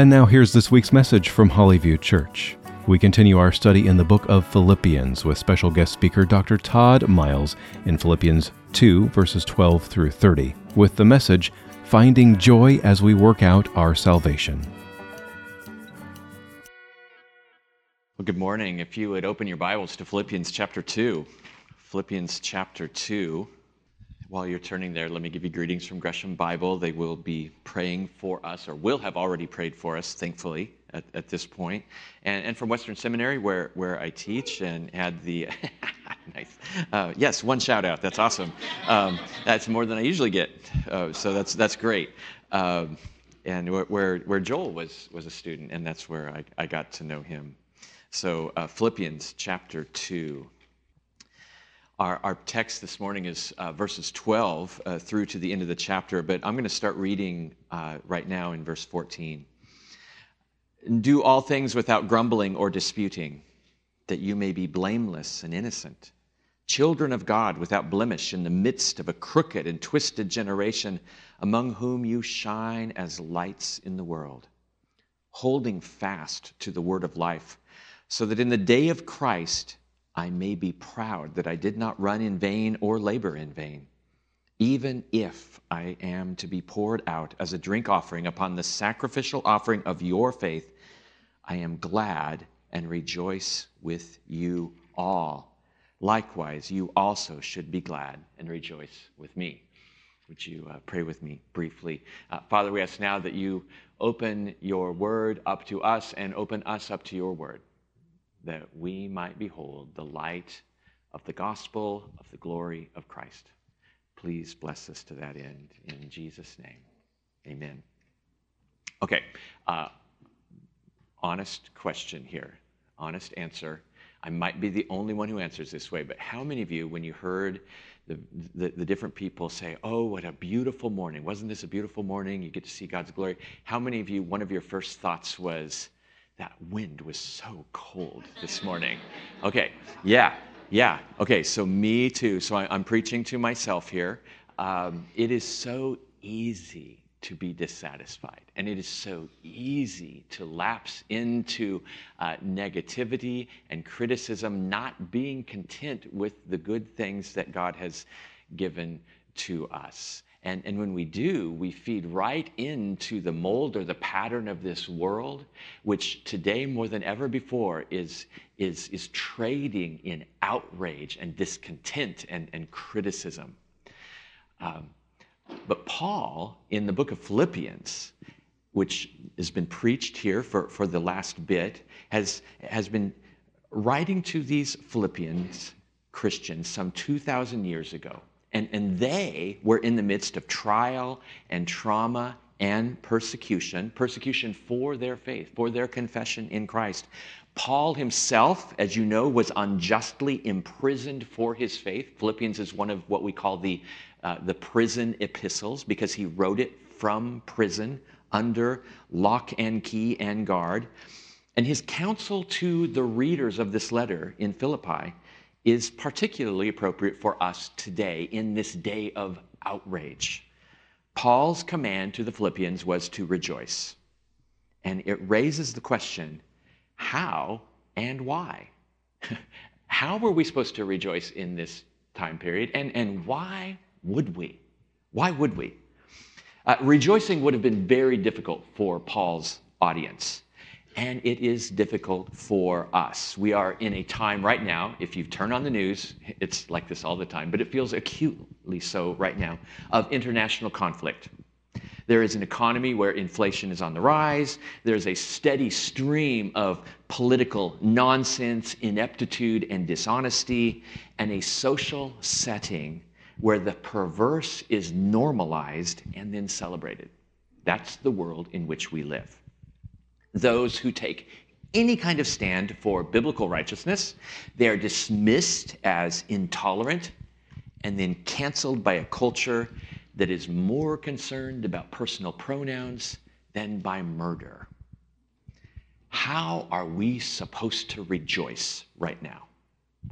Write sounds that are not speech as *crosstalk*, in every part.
And now here's this week's message from Hollyview Church. We continue our study in the book of Philippians with special guest speaker Dr. Todd Miles in Philippians 2, verses 12 through 30, with the message Finding Joy as We Work Out Our Salvation. Well, good morning. If you would open your Bibles to Philippians chapter 2. Philippians chapter 2. While you're turning there, let me give you greetings from Gresham Bible. They will be praying for us, or will have already prayed for us, thankfully, at, at this point. And, and from Western Seminary, where, where I teach and had the. *laughs* nice. Uh, yes, one shout out. That's awesome. Um, that's more than I usually get. Uh, so that's, that's great. Um, and where, where Joel was, was a student, and that's where I, I got to know him. So, uh, Philippians chapter 2. Our, our text this morning is uh, verses 12 uh, through to the end of the chapter, but I'm going to start reading uh, right now in verse 14. Do all things without grumbling or disputing, that you may be blameless and innocent, children of God without blemish in the midst of a crooked and twisted generation, among whom you shine as lights in the world, holding fast to the word of life, so that in the day of Christ, I may be proud that I did not run in vain or labor in vain. Even if I am to be poured out as a drink offering upon the sacrificial offering of your faith, I am glad and rejoice with you all. Likewise, you also should be glad and rejoice with me. Would you uh, pray with me briefly? Uh, Father, we ask now that you open your word up to us and open us up to your word that we might behold the light of the gospel of the glory of Christ. Please bless us to that end in Jesus' name. Amen. Okay, uh, honest question here, honest answer. I might be the only one who answers this way, but how many of you, when you heard the, the, the, different people say, Oh, what a beautiful morning. Wasn't this a beautiful morning? You get to see God's glory. How many of you, one of your first thoughts was, that wind was so cold this morning. Okay, yeah, yeah. Okay, so me too. So I, am preaching to myself here. Um, it is so easy to be dissatisfied, and it is so easy to lapse into uh, negativity and criticism, not being content with the good things that God has given to us. And, and when we do, we feed right into the mold or the pattern of this world, which today more than ever before is, is, is trading in outrage and discontent and, and criticism. Um, but Paul, in the book of Philippians, which has been preached here for, for the last bit, has, has been writing to these Philippians Christians some 2,000 years ago. And, and they were in the midst of trial and trauma and persecution, persecution for their faith, for their confession in Christ. Paul himself, as you know, was unjustly imprisoned for his faith. Philippians is one of what we call the, uh, the prison epistles because he wrote it from prison under lock and key and guard. And his counsel to the readers of this letter in Philippi is particularly appropriate for us today in this day of outrage. Paul's command to the Philippians was to rejoice. And it raises the question how and why? *laughs* how were we supposed to rejoice in this time period? And, and why would we? Why would we? Uh, rejoicing would have been very difficult for Paul's audience and it is difficult for us. We are in a time right now, if you turn on the news, it's like this all the time, but it feels acutely so right now, of international conflict. There is an economy where inflation is on the rise. There's a steady stream of political nonsense, ineptitude, and dishonesty, and a social setting where the perverse is normalized and then celebrated. That's the world in which we live. Those who take any kind of stand for biblical righteousness, they are dismissed as intolerant and then canceled by a culture that is more concerned about personal pronouns than by murder. How are we supposed to rejoice right now?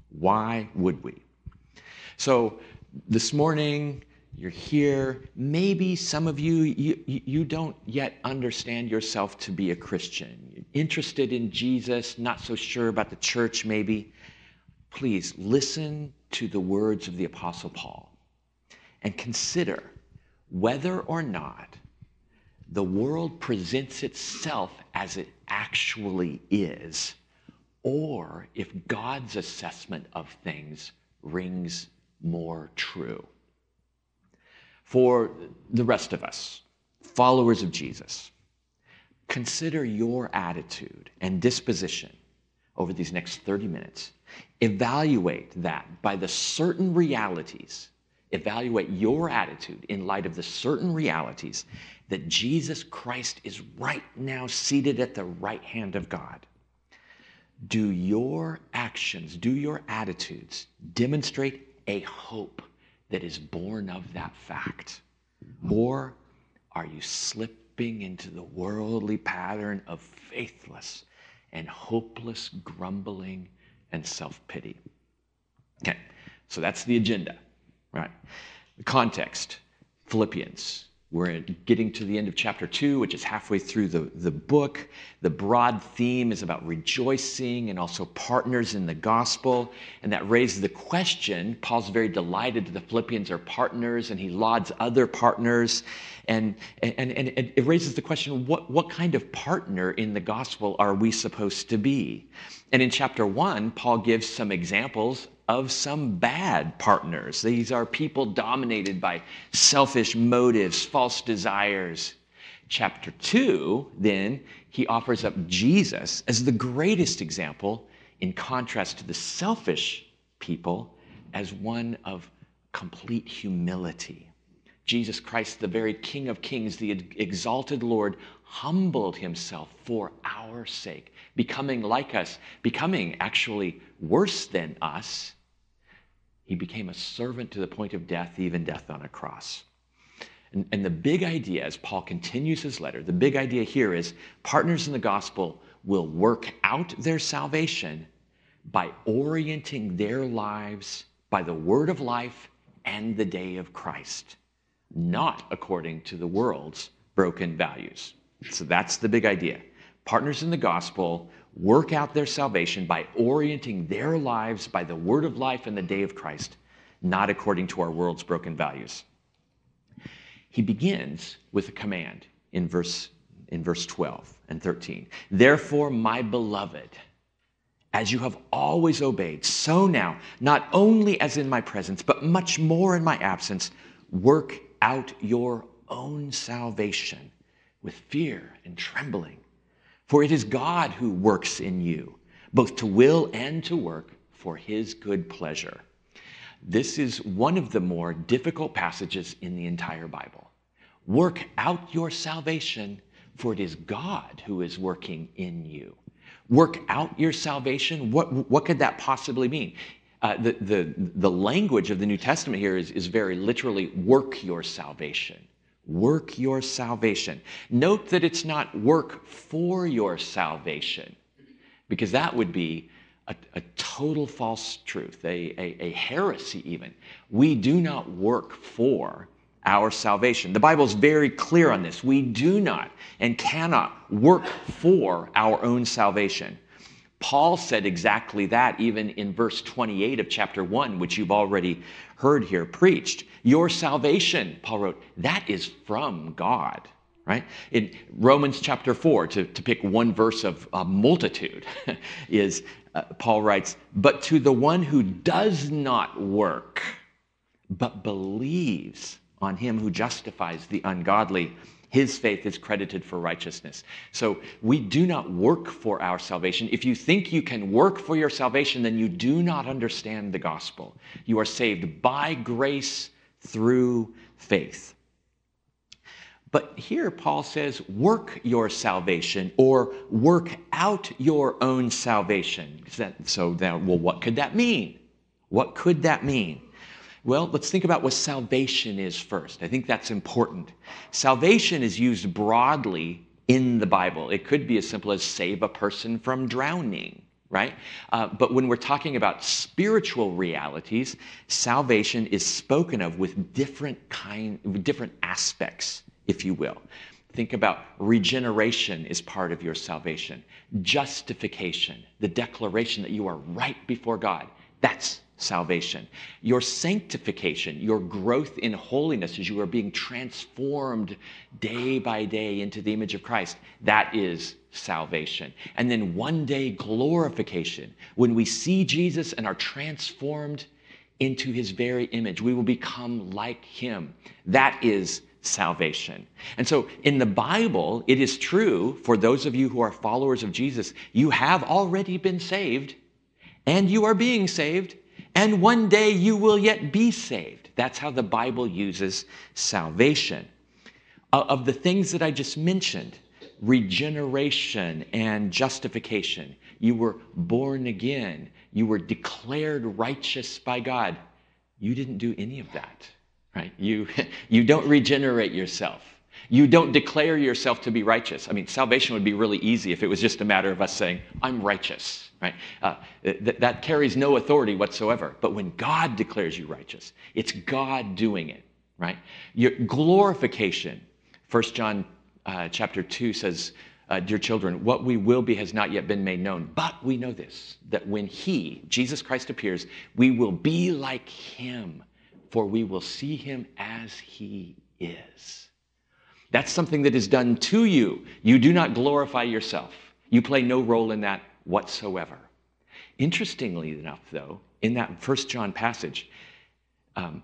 Why would we? So, this morning, you're here. Maybe some of you, you, you don't yet understand yourself to be a Christian. You're interested in Jesus, not so sure about the church, maybe. Please listen to the words of the Apostle Paul and consider whether or not the world presents itself as it actually is, or if God's assessment of things rings more true. For the rest of us, followers of Jesus, consider your attitude and disposition over these next 30 minutes. Evaluate that by the certain realities. Evaluate your attitude in light of the certain realities that Jesus Christ is right now seated at the right hand of God. Do your actions, do your attitudes demonstrate a hope that is born of that fact? Or are you slipping into the worldly pattern of faithless and hopeless grumbling and self pity? Okay, so that's the agenda, right? The context Philippians we're getting to the end of chapter two, which is halfway through the, the book. The broad theme is about rejoicing and also partners in the gospel. And that raises the question Paul's very delighted that the Philippians are partners and he lauds other partners. And, and, and it raises the question what, what kind of partner in the gospel are we supposed to be? And in chapter one, Paul gives some examples of some bad partners. These are people dominated by selfish motives, false desires. Chapter 2, then, he offers up Jesus as the greatest example in contrast to the selfish people as one of complete humility. Jesus Christ, the very King of Kings, the exalted Lord, humbled himself for our sake, becoming like us, becoming actually worse than us he became a servant to the point of death, even death on a cross. And, and, the big idea, as Paul continues his letter, the big idea here is partners in the gospel will work out their salvation by orienting their lives by the word of life and the day of Christ, not according to the world's broken values. So that's the big idea. Partners in the gospel work out their salvation by orienting their lives by the word of life and the day of Christ, not according to our world's broken values. He begins with a command in verse, in verse 12 and 13. Therefore, my beloved, as you have always obeyed, so now, not only as in my presence, but much more in my absence, work out your own salvation with fear and trembling. For it is God who works in you, both to will and to work for his good pleasure. This is one of the more difficult passages in the entire Bible. Work out your salvation, for it is God who is working in you. Work out your salvation. What, what could that possibly mean? Uh, the, the, the language of the New Testament here is, is very literally work your salvation work your salvation. Note that it's not work for your salvation, because that would be a, a total false truth, a, a, a heresy even. We do not work for our salvation. The Bible is very clear on this. We do not and cannot work for our own salvation. Paul said exactly that even in verse 28 of chapter 1, which you've already heard here preached. Your salvation, Paul wrote, that is from God, right? In Romans chapter 4, to, to pick one verse of a multitude, *laughs* is uh, Paul writes, But to the one who does not work, but believes on him who justifies the ungodly, his faith is credited for righteousness. So we do not work for our salvation. If you think you can work for your salvation, then you do not understand the gospel. You are saved by grace through faith. But here Paul says, work your salvation or work out your own salvation. so now, well, what could that mean? What could that mean? Well, let's think about what salvation is first. I think that's important. Salvation is used broadly in the Bible. It could be as simple as save a person from drowning, right? Uh, but when we're talking about spiritual realities, salvation is spoken of with different kind, different aspects, if you will. Think about regeneration is part of your salvation. Justification, the declaration that you are right before God, that's salvation. Your sanctification, your growth in holiness as you are being transformed day by day into the image of Christ, that is salvation. And then one day glorification, when we see Jesus and are transformed into his very image, we will become like him. That is salvation. And so in the Bible, it is true for those of you who are followers of Jesus, you have already been saved and you are being saved and one day you will yet be saved. That's how the Bible uses salvation. Uh, of the things that I just mentioned, regeneration and justification, you were born again, you were declared righteous by God. You didn't do any of that, right? You, *laughs* you don't regenerate yourself. You don't declare yourself to be righteous. I mean, salvation would be really easy if it was just a matter of us saying, I'm righteous, right? Uh, th- that carries no authority whatsoever. But when God declares you righteous, it's God doing it, right? Your glorification, 1 John uh, chapter 2 says, uh, Dear children, what we will be has not yet been made known. But we know this, that when He, Jesus Christ, appears, we will be like Him, for we will see Him as He is. That's something that is done to you. You do not glorify yourself. You play no role in that whatsoever. Interestingly enough, though, in that First John passage, um,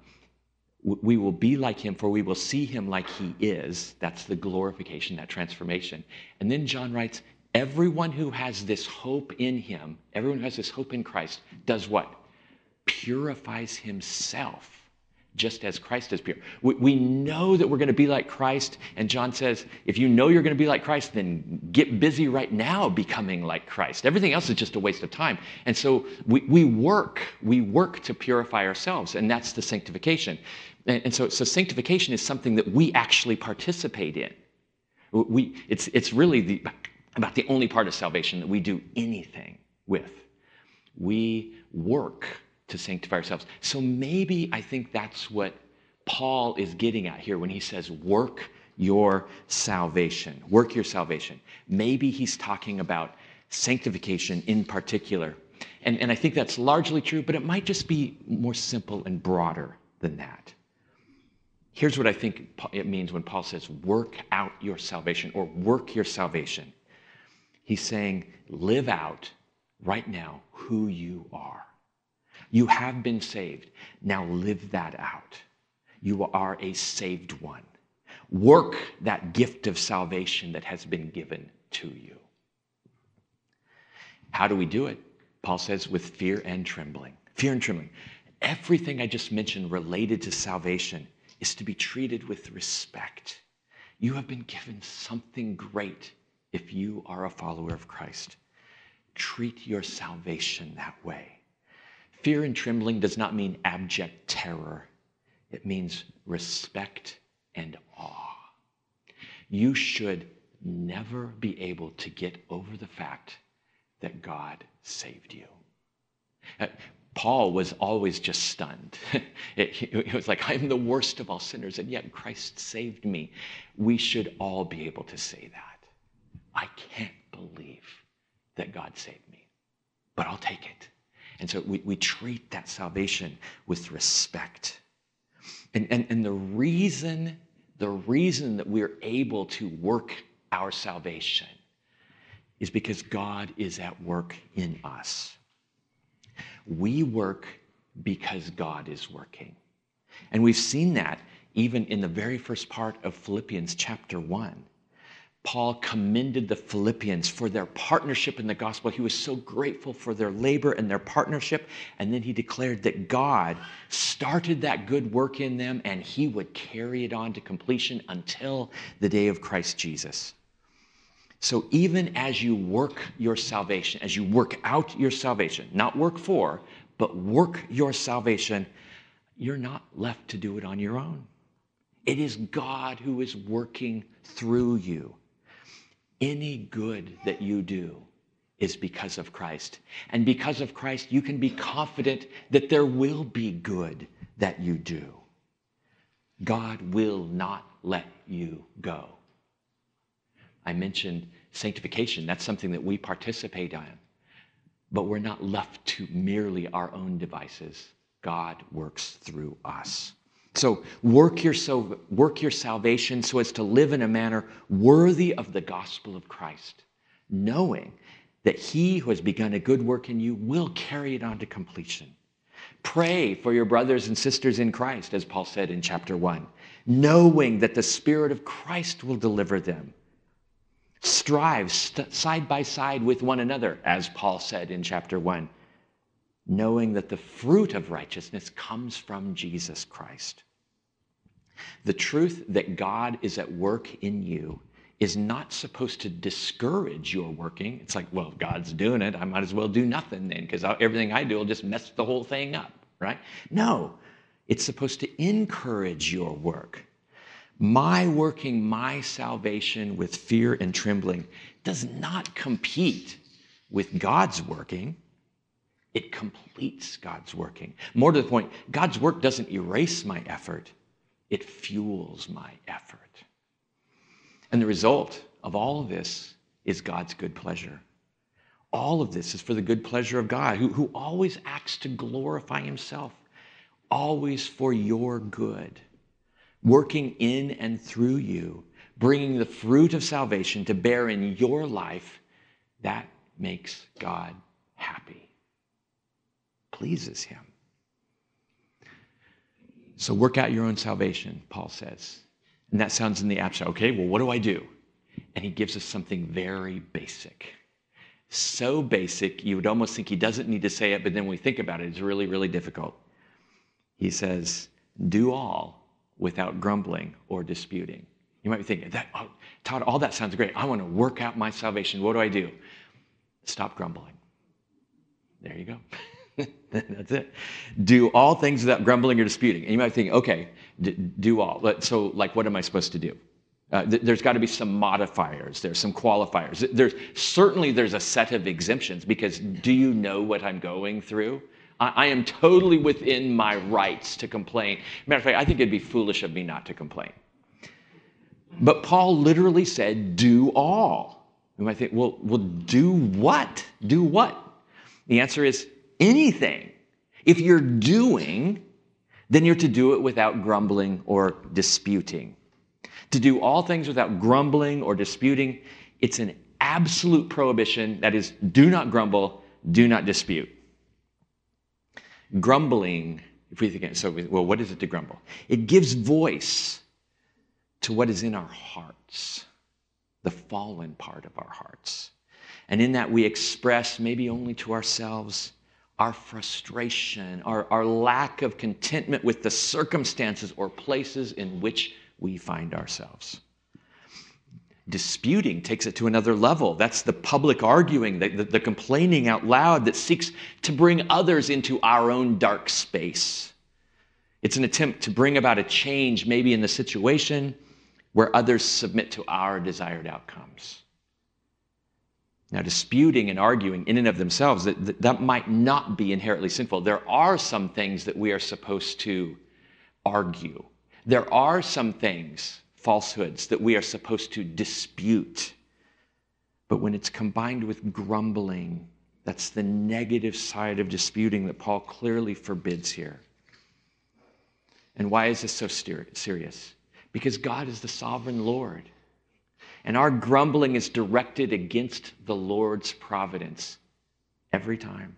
we will be like him, for we will see him like he is. That's the glorification, that transformation. And then John writes, everyone who has this hope in him, everyone who has this hope in Christ, does what? Purifies himself just as Christ is pure. We, we know that we're going to be like Christ, and John says, if you know you're going to be like Christ, then get busy right now becoming like Christ. Everything else is just a waste of time. And so we, we work, we work to purify ourselves, and that's the sanctification. And, and so, so sanctification is something that we actually participate in. We, it's, it's really the, about the only part of salvation that we do anything with. We work to sanctify ourselves. So maybe I think that's what Paul is getting at here when he says, work your salvation. Work your salvation. Maybe he's talking about sanctification in particular. And, and I think that's largely true, but it might just be more simple and broader than that. Here's what I think it means when Paul says, work out your salvation or work your salvation. He's saying, live out right now who you are. You have been saved. Now live that out. You are a saved one. Work that gift of salvation that has been given to you. How do we do it? Paul says, with fear and trembling. Fear and trembling. Everything I just mentioned related to salvation is to be treated with respect. You have been given something great if you are a follower of Christ. Treat your salvation that way. Fear and trembling does not mean abject terror, it means respect and awe. You should never be able to get over the fact that God saved you. Uh, Paul was always just stunned. *laughs* it, it, was like, I'm the worst of all sinners, and yet Christ saved me. We should all be able to say that. I can't believe that God saved me, but I'll take it. And so we, we treat that salvation with respect. And, and, and the reason, the reason that we're able to work our salvation is because God is at work in us. We work because God is working. And we've seen that even in the very first part of Philippians chapter 1. Paul commended the Philippians for their partnership in the gospel. He was so grateful for their labor and their partnership. And then he declared that God started that good work in them and he would carry it on to completion until the day of Christ Jesus. So even as you work your salvation, as you work out your salvation, not work for, but work your salvation, you're not left to do it on your own. It is God who is working through you. Any good that you do is because of Christ. And because of Christ, you can be confident that there will be good that you do. God will not let you go. I mentioned sanctification. That's something that we participate in. But we're not left to merely our own devices. God works through us. So work your, work your salvation so as to live in a manner worthy of the gospel of Christ, knowing that he who has begun a good work in you will carry it on to completion. Pray for your brothers and sisters in Christ, as Paul said in chapter 1, knowing that the Spirit of Christ will deliver them. Strive st- side by side with one another, as Paul said in chapter 1 knowing that the fruit of righteousness comes from Jesus Christ. The truth that God is at work in you is not supposed to discourage your working. It's like, well, God's doing it, I might as well do nothing then, because everything I do will just mess the whole thing up, right? No, it's supposed to encourage your work. My working my salvation with fear and trembling does not compete with God's working. It completes God's working. More to the point, God's work doesn't erase my effort, it fuels my effort. And the result of all of this is God's good pleasure. All of this is for the good pleasure of God, who, who always acts to glorify himself, always for your good, working in and through you, bringing the fruit of salvation to bear in your life. That makes God happy pleases him. So work out your own salvation, Paul says. And that sounds in the abstract. Okay, well, what do I do? And he gives us something very basic. So basic, you would almost think he doesn't need to say it, but then when we think about it, it's really, really difficult. He says, Do all without grumbling or disputing. You might be thinking, that, oh, Todd, all that sounds great. I want to work out my salvation. What do I do? Stop grumbling. There you go. *laughs* *laughs* That's it. Do all things without grumbling or disputing. And you might think, okay, d- do all. So, like, what am I supposed to do? Uh, th- there's got to be some modifiers. There's some qualifiers. There's certainly there's a set of exemptions because do you know what I'm going through? I, I am totally within my rights to complain. Matter of fact, I think it'd be foolish of me not to complain. But Paul literally said, "Do all." You might think, well, well, do what? Do what? The answer is anything. If you're doing, then you're to do it without grumbling or disputing. To do all things without grumbling or disputing, it's an absolute prohibition. That is, do not grumble, do not dispute. Grumbling, if we think, so, well, what is it to grumble? It gives voice to what is in our hearts, the fallen part of our hearts. And in that, we express, maybe only to ourselves, our frustration, our, our lack of contentment with the circumstances or places in which we find ourselves. Disputing takes it to another level. That's the public arguing, the, the, the, complaining out loud that seeks to bring others into our own dark space. It's an attempt to bring about a change, maybe in the situation where others submit to our desired outcomes. Now, disputing and arguing in and of themselves, that, that might not be inherently sinful. There are some things that we are supposed to argue. There are some things, falsehoods, that we are supposed to dispute. But when it's combined with grumbling, that's the negative side of disputing that Paul clearly forbids here. And why is this so serious? Because God is the sovereign Lord. And our grumbling is directed against the Lord's providence every time.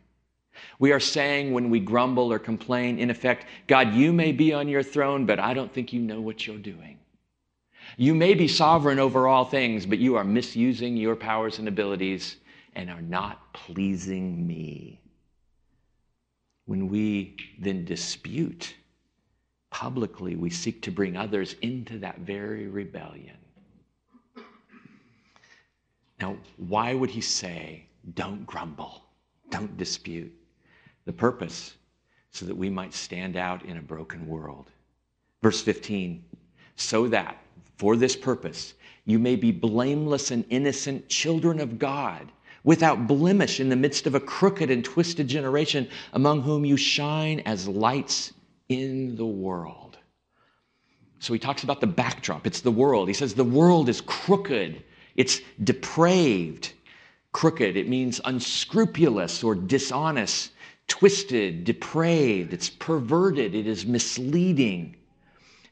We are saying when we grumble or complain, in effect, God, you may be on your throne, but I don't think you know what you're doing. You may be sovereign over all things, but you are misusing your powers and abilities and are not pleasing me. When we then dispute publicly, we seek to bring others into that very rebellion. Now, why would he say, don't grumble, don't dispute? The purpose, so that we might stand out in a broken world. Verse 15, so that for this purpose you may be blameless and innocent children of God, without blemish in the midst of a crooked and twisted generation, among whom you shine as lights in the world. So he talks about the backdrop. It's the world. He says the world is crooked, it's depraved. Crooked, it means unscrupulous or dishonest, twisted, depraved, it's perverted, it is misleading.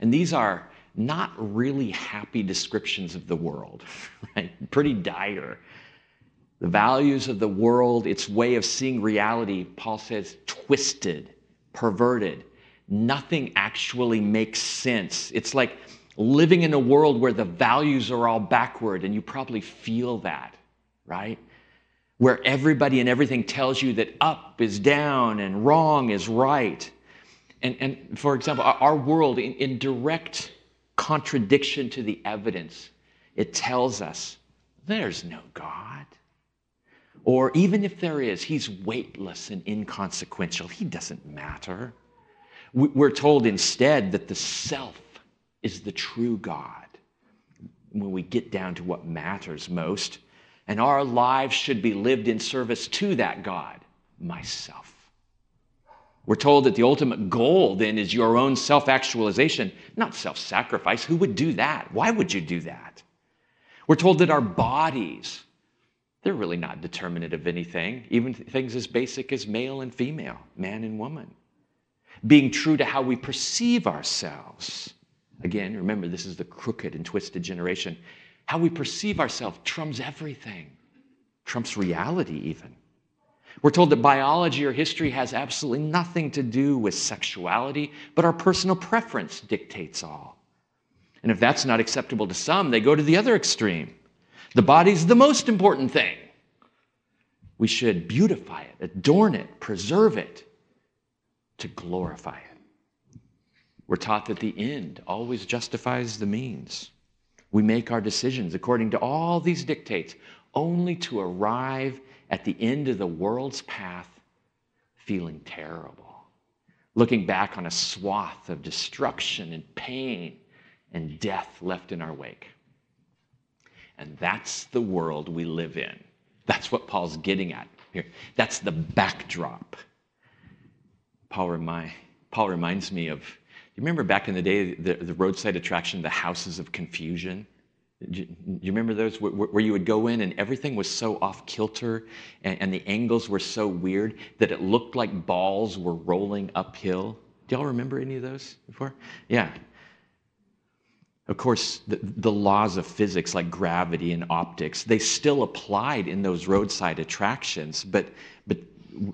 And these are not really happy descriptions of the world, *laughs* right? Pretty dire. The values of the world, its way of seeing reality, Paul says, twisted, perverted. Nothing actually makes sense. It's like living in a world where the values are all backward, and you probably feel that, right? Where everybody and everything tells you that up is down and wrong is right. And, and for example, our world, in, in direct contradiction to the evidence, it tells us there's no God. Or even if there is, he's weightless and inconsequential. He doesn't matter. We're told instead that the self is the true God when we get down to what matters most. And our lives should be lived in service to that God, myself. We're told that the ultimate goal then is your own self actualization, not self sacrifice. Who would do that? Why would you do that? We're told that our bodies, they're really not determinate of anything, even things as basic as male and female, man and woman. Being true to how we perceive ourselves. Again, remember, this is the crooked and twisted generation. How we perceive ourselves trumps everything, trumps reality, even. We're told that biology or history has absolutely nothing to do with sexuality, but our personal preference dictates all. And if that's not acceptable to some, they go to the other extreme. The body's the most important thing. We should beautify it, adorn it, preserve it to glorify it. We're taught that the end always justifies the means. We make our decisions according to all these dictates only to arrive at the end of the world's path feeling terrible, looking back on a swath of destruction and pain and death left in our wake. And that's the world we live in. That's what Paul's getting at here. That's the backdrop. Paul, remind, Paul reminds me of, you remember back in the day, the, the roadside attraction, the houses of confusion? Do you remember those where you would go in and everything was so off kilter and, the angles were so weird that it looked like balls were rolling uphill? Do y'all remember any of those before? Yeah. Of course, the, the laws of physics like gravity and optics, they still applied in those roadside attractions, but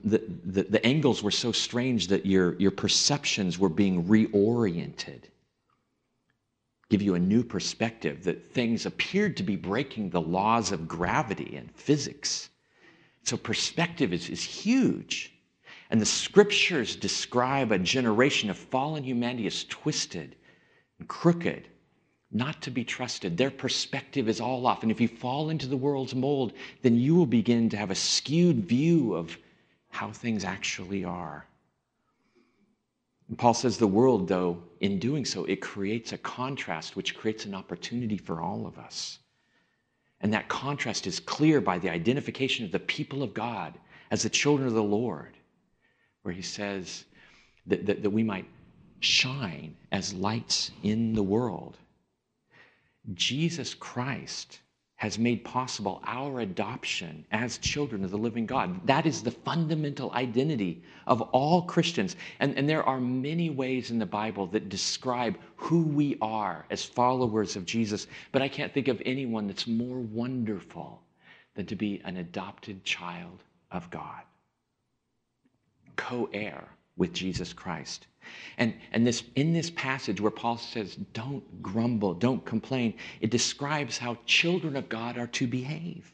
the, the, the angles were so strange that your, your perceptions were being reoriented give you a new perspective that things appeared to be breaking the laws of gravity and physics. So, perspective is, is huge. And the scriptures describe a generation of fallen humanity as twisted and crooked, not to be trusted. Their perspective is all off. And if you fall into the world's mold, then you will begin to have a skewed view of how things actually are. And Paul says the world, though, in doing so, it creates a contrast which creates an opportunity for all of us. And that contrast is clear by the identification of the people of God as the children of the Lord, where he says that, that, that we might shine as lights in the world. Jesus Christ has made possible our adoption as children of the living God. That is the fundamental identity of all Christians. And, and there are many ways in the Bible that describe who we are as followers of Jesus, but I can't think of anyone that's more wonderful than to be an adopted child of God. Co heir with Jesus Christ. And, and this, in this passage where Paul says, don't grumble, don't complain, it describes how children of God are to behave.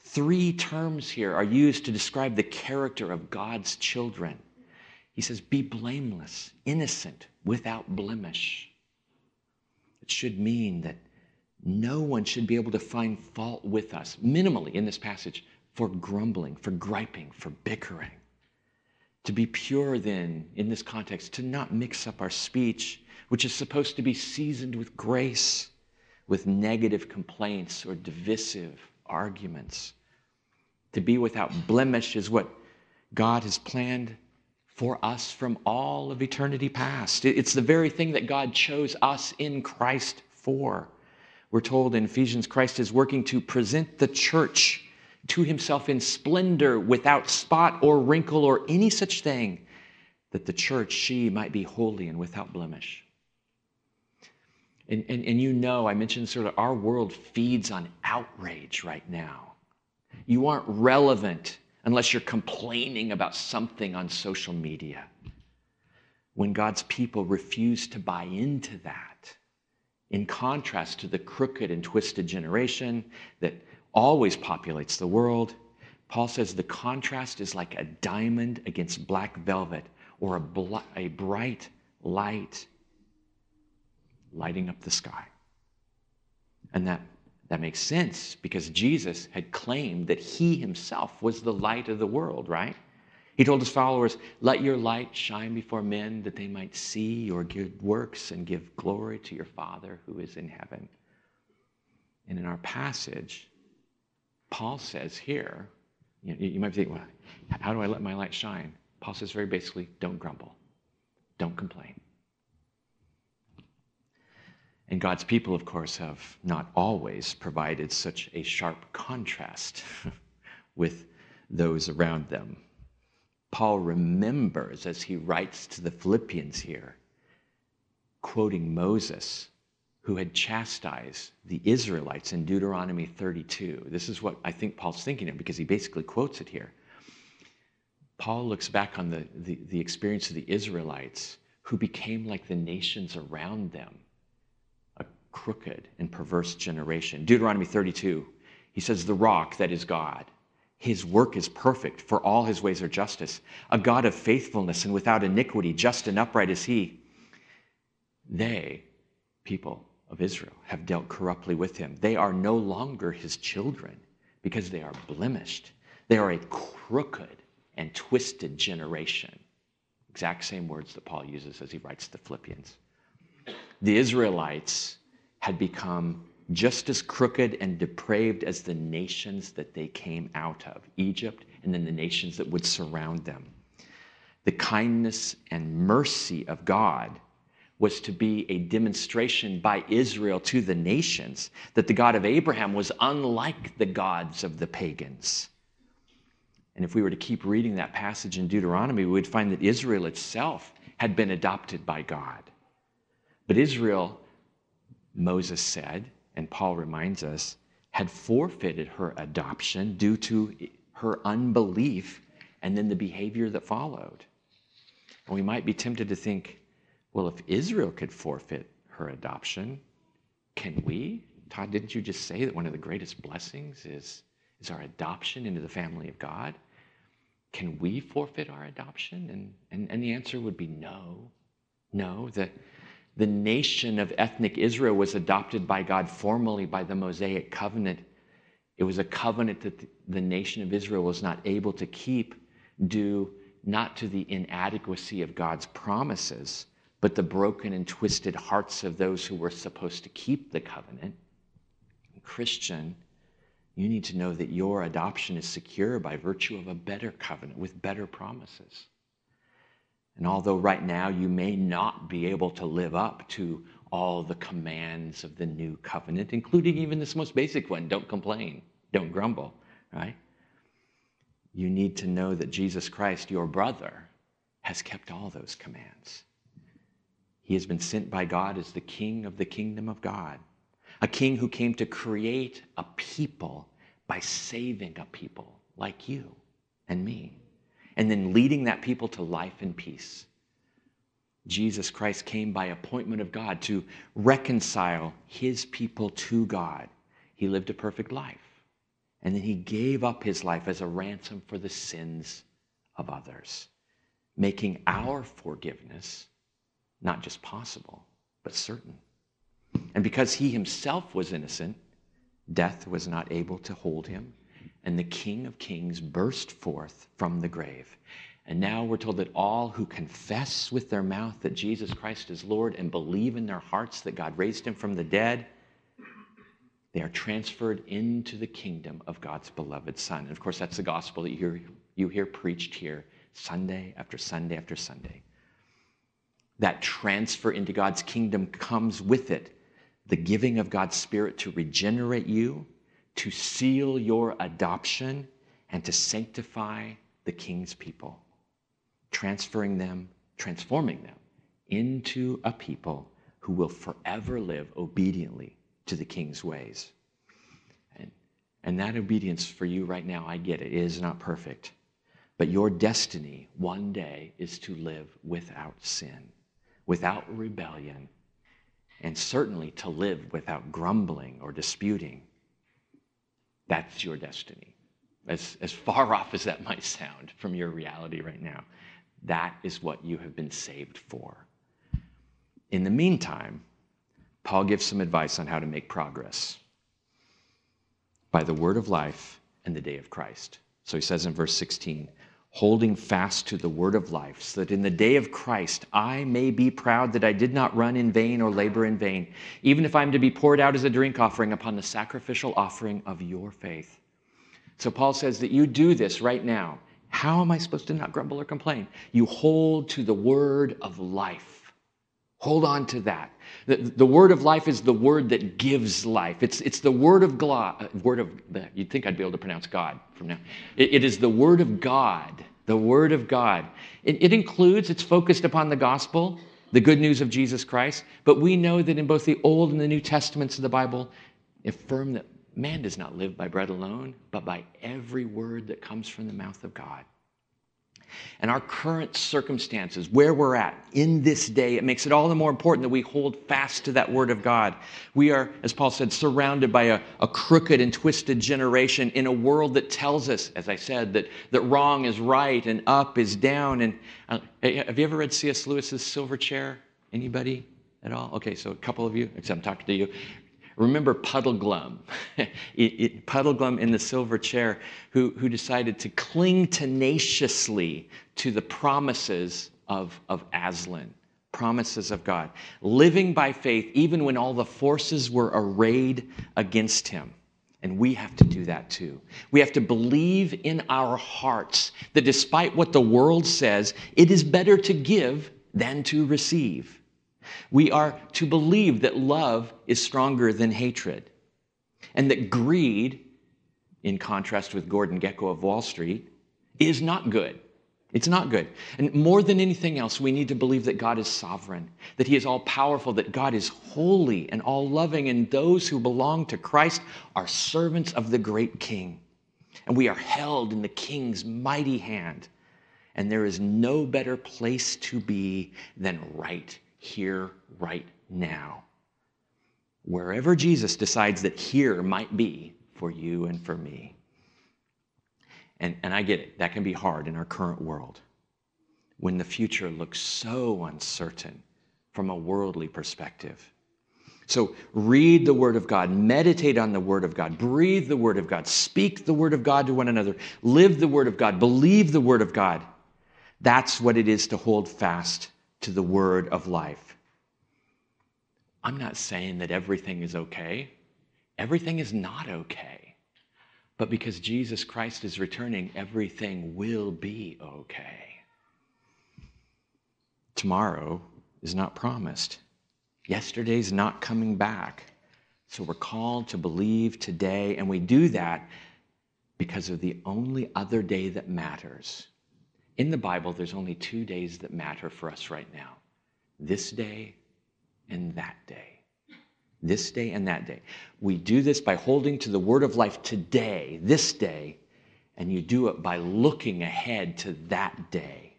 Three terms here are used to describe the character of God's children. He says, be blameless, innocent, without blemish. It should mean that no one should be able to find fault with us, minimally in this passage, for grumbling, for griping, for bickering. To be pure, then, in this context, to not mix up our speech, which is supposed to be seasoned with grace, with negative complaints or divisive arguments. To be without blemish is what God has planned for us from all of eternity past. It's the very thing that God chose us in Christ for. We're told in Ephesians, Christ is working to present the church to himself in splendor, without spot or wrinkle or any such thing, that the church, she might be holy and without blemish. And, and, and you know, I mentioned sort of our world feeds on outrage right now. You aren't relevant unless you're complaining about something on social media. When God's people refuse to buy into that, in contrast to the crooked and twisted generation that always populates the world. Paul says the contrast is like a diamond against black velvet or a, bl- a bright light lighting up the sky. And that, that makes sense because Jesus had claimed that he himself was the light of the world, right? He told his followers, Let your light shine before men that they might see your good works and give glory to your Father who is in heaven. And in our passage, Paul says here, you, you might think, well, how do I let my light shine? Paul says very basically, don't grumble, don't complain. And God's people, of course, have not always provided such a sharp contrast *laughs* with those around them. Paul remembers as he writes to the Philippians here, quoting Moses, who had chastised the Israelites in Deuteronomy 32. This is what I think Paul's thinking of because he basically quotes it here. Paul looks back on the, the, the, experience of the Israelites who became like the nations around them, a crooked and perverse generation. Deuteronomy 32, he says, The rock that is God. His work is perfect, for all his ways are justice. A God of faithfulness and without iniquity, just and upright is he. They, people, of Israel have dealt corruptly with him. They are no longer his children because they are blemished. They are a crooked and twisted generation. Exact same words that Paul uses as he writes the Philippians. The Israelites had become just as crooked and depraved as the nations that they came out of Egypt and then the nations that would surround them. The kindness and mercy of God was to be a demonstration by Israel to the nations that the God of Abraham was unlike the gods of the pagans. And if we were to keep reading that passage in Deuteronomy, we would find that Israel itself had been adopted by God. But Israel, Moses said, and Paul reminds us, had forfeited her adoption due to her unbelief and then the behavior that followed. And we might be tempted to think, well, if Israel could forfeit her adoption, can we? Todd, didn't you just say that one of the greatest blessings is, is our adoption into the family of God? Can we forfeit our adoption? And, and, and the answer would be no. No. The, the nation of ethnic Israel was adopted by God formally by the Mosaic covenant. It was a covenant that the nation of Israel was not able to keep due not to the inadequacy of God's promises, but the broken and twisted hearts of those who were supposed to keep the covenant. Christian, you need to know that your adoption is secure by virtue of a better covenant with better promises. And although right now you may not be able to live up to all the commands of the new covenant, including even this most basic one don't complain, don't grumble, right? You need to know that Jesus Christ, your brother, has kept all those commands. He has been sent by God as the king of the kingdom of God, a king who came to create a people by saving a people like you and me. and then leading that people to life and peace. Jesus Christ came by appointment of God to reconcile his people to God. He lived a perfect life. And then he gave up his life as a ransom for the sins of others, making our forgiveness not just possible, but certain. And because he himself was innocent, death was not able to hold him, and the King of Kings burst forth from the grave. And now we're told that all who confess with their mouth that Jesus Christ is Lord and believe in their hearts that God raised him from the dead, they are transferred into the kingdom of God's beloved Son. And of course, that's the gospel that you hear, you hear preached here Sunday after Sunday after Sunday. That transfer into God's kingdom comes with it the giving of God's Spirit to regenerate you, to seal your adoption, and to sanctify the King's people transferring them, transforming them into a people who will forever live obediently to the king's ways. And, and that obedience for you right now, I get it, it is not perfect. But your destiny one day is to live without sin, without rebellion, and certainly to live without grumbling or disputing. That's your destiny. As, as far *laughs* off as that might sound from your reality right now. That is what you have been saved for. In the meantime, Paul gives some advice on how to make progress by the word of life and the day of Christ. So he says in verse 16, holding fast to the word of life, so that in the day of Christ I may be proud that I did not run in vain or labor in vain, even if I'm to be poured out as a drink offering upon the sacrificial offering of your faith. So Paul says that you do this right now how am I supposed to not grumble or complain? You hold to the word of life. Hold on to that. The, the word of life is the word that gives life. It's, it's the word of God. Uh, word of, you'd think I'd be able to pronounce God from now. it, it is the word of God. The word of God. It, it includes, it's focused upon the gospel, the good news of Jesus Christ. But we know that in both the Old and the New Testaments of the Bible, affirm that Man does not live by bread alone, but by every word that comes from the mouth of God. And our current circumstances, where we're at in this day, it makes it all the more important that we hold fast to that word of God. We are, as Paul said, surrounded by a, a crooked and twisted generation in a world that tells us, as I said, that, that wrong is right and up is down. And uh, have you ever read C.S. Lewis's Silver Chair? Anybody? at all? Okay, so a couple of you, except I'm talking to you. Remember Puddleglum, *laughs* it, it, Puddleglum in the silver chair, who, who decided to cling tenaciously to the promises of, of Aslan, promises of God, living by faith even when all the forces were arrayed against him. And we have to do that too. We have to believe in our hearts that despite what the world says, it is better to give than to receive. We are to believe that love is stronger than hatred, and that greed, in contrast with Gordon Gekko of Wall Street, is not good. It's not good. And more than anything else, we need to believe that God is sovereign, that He is all powerful, that God is holy and all loving, and those who belong to Christ are servants of the great King. And we are held in the King's mighty hand. And there is no better place to be than right here, right now. Wherever Jesus decides that here might be for you and for me. And, and I get it, that can be hard in our current world when the future looks so uncertain from a worldly perspective. So read the Word of God, meditate on the Word of God, breathe the Word of God, speak the Word of God to one another, live the Word of God, believe the Word of God. That's what it is to hold fast to the word of life. I'm not saying that everything is okay. Everything is not okay. But because Jesus Christ is returning, everything will be okay. Tomorrow is not promised. Yesterday's not coming back. So we're called to believe today, and we do that because of the only other day that matters in the Bible, there's only two days that matter for us right now this day and that day. This day and that day. We do this by holding to the word of life today, this day, and you do it by looking ahead to that day.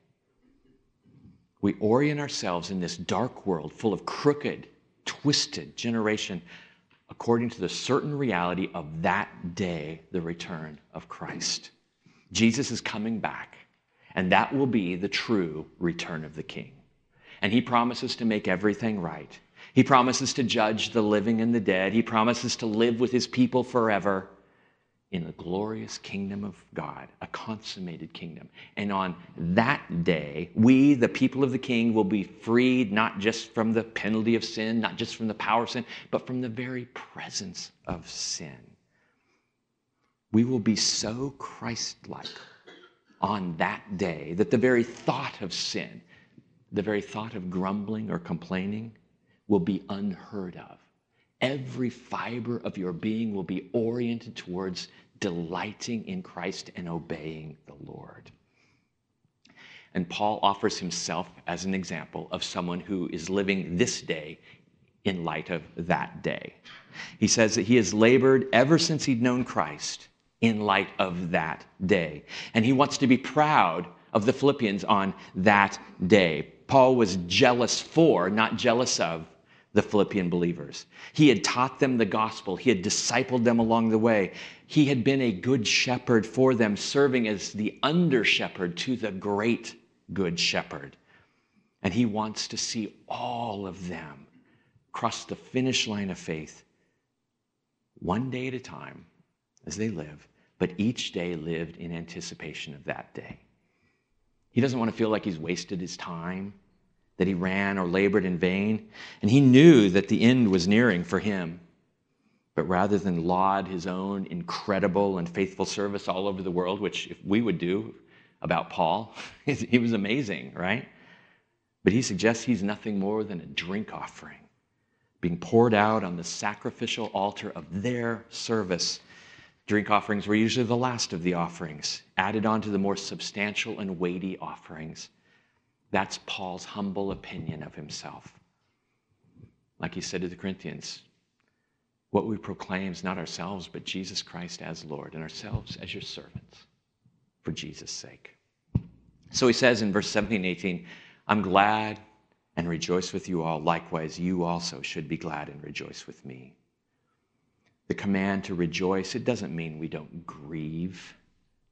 We orient ourselves in this dark world full of crooked, twisted generation according to the certain reality of that day, the return of Christ. Jesus is coming back, and that will be the true return of the King. And he promises to make everything right. He promises to judge the living and the dead. He promises to live with his people forever in the glorious kingdom of God, a consummated kingdom. And on that day, we, the people of the king, will be freed not just from the penalty of sin, not just from the power of sin, but from the very presence of sin. We will be so Christ like on that day that the very thought of sin, the very thought of grumbling or complaining, will be unheard of. Every fiber of your being will be oriented towards delighting in Christ and obeying the Lord. And Paul offers himself as an example of someone who is living this day in light of that day. He says that he has labored ever since he'd known Christ in light of that day. And he wants to be proud of the Philippians on that day. Paul was jealous for, not jealous of, the Philippian believers. He had taught them the gospel, he had discipled them along the way. He had been a good shepherd for them, serving as the under shepherd to the great good shepherd. And he wants to see all of them cross the finish line of faith one day at a time as they live, but each day lived in anticipation of that day. He doesn't want to feel like he's wasted his time that he ran or labored in vain. And he knew that the end was nearing for him. But rather than laud his own incredible and faithful service all over the world, which if we would do about Paul, *laughs* he was amazing, right? But he suggests he's nothing more than a drink offering being poured out on the sacrificial altar of their service. Drink offerings were usually the last of the offerings, added on to the more substantial and weighty offerings. That's Paul's humble opinion of himself. Like he said to the Corinthians, what we proclaim is not ourselves, but Jesus Christ as Lord, and ourselves as your servants for Jesus' sake. So he says in verse 17 and 18, I'm glad and rejoice with you all. Likewise, you also should be glad and rejoice with me. The command to rejoice, it doesn't mean we don't grieve,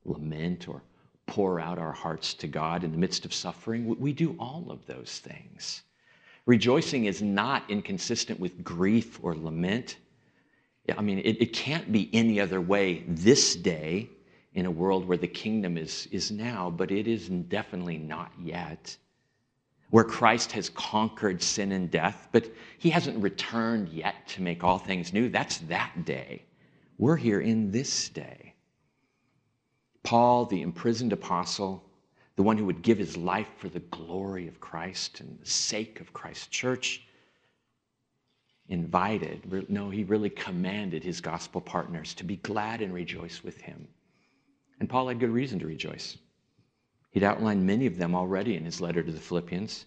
lament, or pour out our hearts to God in the midst of suffering. We do all of those things. Rejoicing is not inconsistent with grief or lament. I mean, it, it can't be any other way this day in a world where the kingdom is, is now, but it is definitely not yet. Where Christ has conquered sin and death, but he hasn't returned yet to make all things new. That's that day. We're here in this day. Paul, the imprisoned apostle, the one who would give his life for the glory of Christ and the sake of Christ's church, invited, no, he really commanded his gospel partners to be glad and rejoice with him. And Paul had good reason to rejoice. He'd outlined many of them already in his letter to the Philippians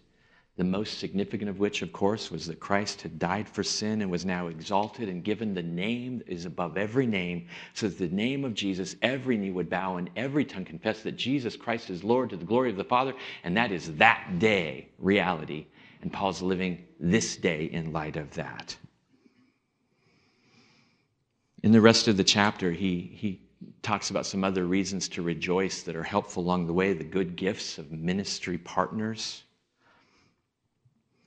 the most significant of which, of course, was that Christ had died for sin and was now exalted and given the name that is above every name, so that the name of Jesus, every knee would bow and every tongue confess that Jesus Christ is Lord to the glory of the Father, and that is that day reality. And Paul's living this day in light of that. In the rest of the chapter, he, he talks about some other reasons to rejoice that are helpful along the way the good gifts of ministry partners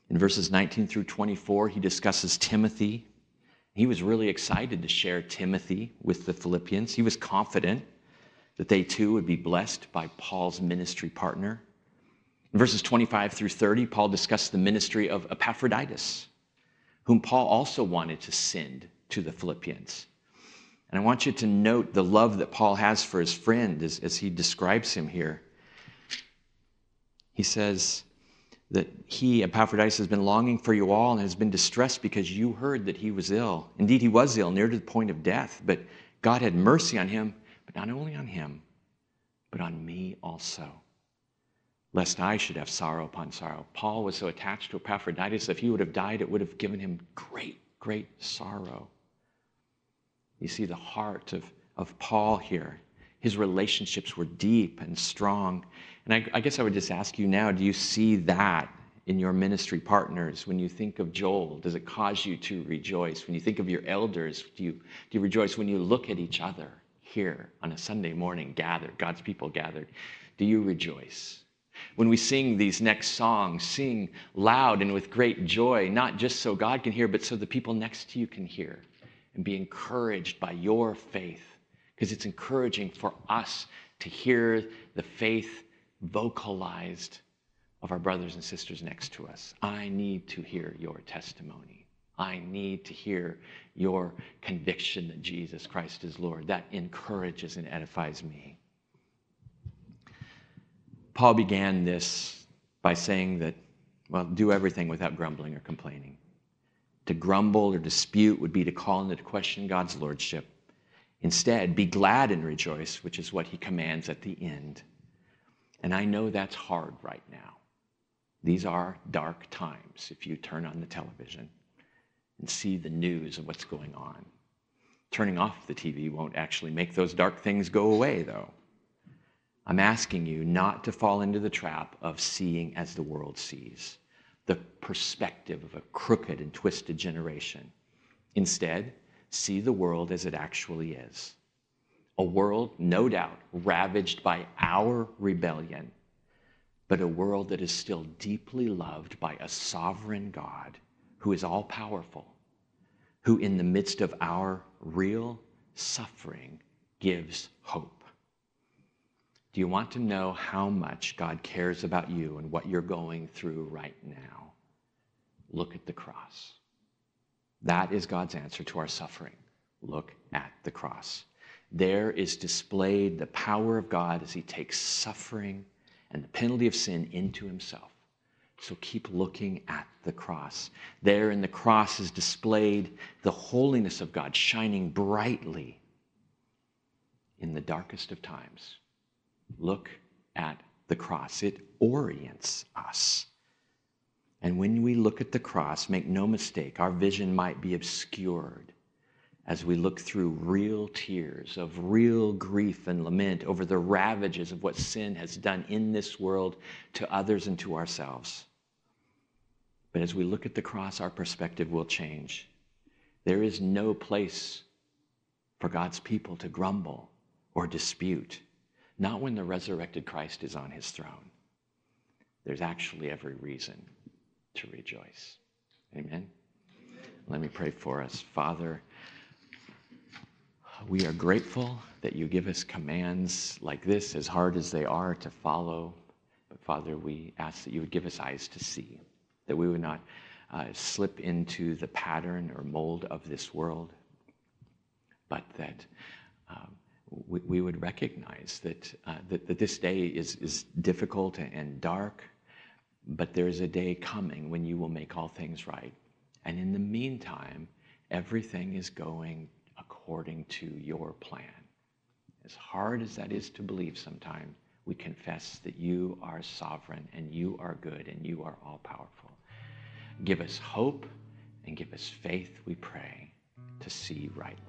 in verses 19 through 24, he discusses Timothy. He was really excited to share Timothy with the Philippians. He was confident that they too would be blessed by Paul's ministry partner. In verses 25 through 30, Paul discussed the ministry of Epaphroditus, whom Paul also wanted to send to the Philippians. And I want you to note the love that Paul has for his friend as, as he describes him here. He says, that he, Epaphroditus, has been longing for you all and has been distressed because you heard that he was ill. Indeed, he was ill, near to the point of death, but God had mercy on him, but not only on him, but on me also, lest I should have sorrow upon sorrow. Paul was so attached to Epaphroditus, if he would have died, it would have given him great, great sorrow. You see the heart of, of Paul here. His relationships were deep and strong. And I, I, guess I would just ask you now do you see that in your ministry partners? When you think of Joel, does it cause you to rejoice? When you think of your elders, do you, do you rejoice when you look at each other here on a Sunday morning gathered, God's people gathered? Do you rejoice? When we sing these next songs, sing loud and with great joy, not just so God can hear, but so the people next to you can hear and be encouraged by your faith because it's encouraging for us to hear the faith vocalized of our brothers and sisters next to us. I need to hear your testimony. I need to hear your conviction that Jesus Christ is Lord. That encourages and edifies me. Paul began this by saying that, well, do everything without grumbling or complaining. To grumble or dispute would be to call into question God's lordship. Instead, be glad and rejoice, which is what he commands at the end. And I know that's hard right now. These are dark times if you turn on the television and see the news of what's going on. Turning off the TV won't actually make those dark things go away, though. I'm asking you not to fall into the trap of seeing as the world sees, the perspective of a crooked and twisted generation. Instead, see the world as it actually is a world, no doubt, ravaged by our rebellion, but a world that is still deeply loved by a sovereign God who is all powerful, who, in the midst of our real suffering, gives hope. You want to know how much God cares about you and what you're going through right now? Look at the cross. That is God's answer to our suffering. Look at the cross. There is displayed the power of God as He takes suffering and the penalty of sin into Himself. So keep looking at the cross. There in the cross is displayed the holiness of God shining brightly in the darkest of times. Look at the cross, it orients us. And when we look at the cross, make no mistake, our vision might be obscured as we look through real tears of real grief and lament over the ravages of what sin has done in this world to others and to ourselves. But as we look at the cross, our perspective will change. There is no place for God's people to grumble or dispute, not when the resurrected Christ is on his throne. There's actually every reason to rejoice. Amen. Let me pray for us. Father, we are grateful that you give us commands like this, as hard as they are to follow. But Father, we ask that you would give us eyes to see, that we would not uh, slip into the pattern or mold of this world, but that um, we, we, would recognize that, uh, that, that, this day is, is difficult and dark, but there is a day coming when you will make all things right. And in the meantime, everything is going according to your plan. As hard as that is to believe sometimes, we confess that you are sovereign and you are good and you are all powerful. Give us hope and give us faith, we pray, to see rightly.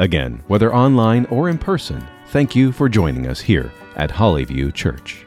Again, whether online or in person, thank you for joining us here at Hollyview Church.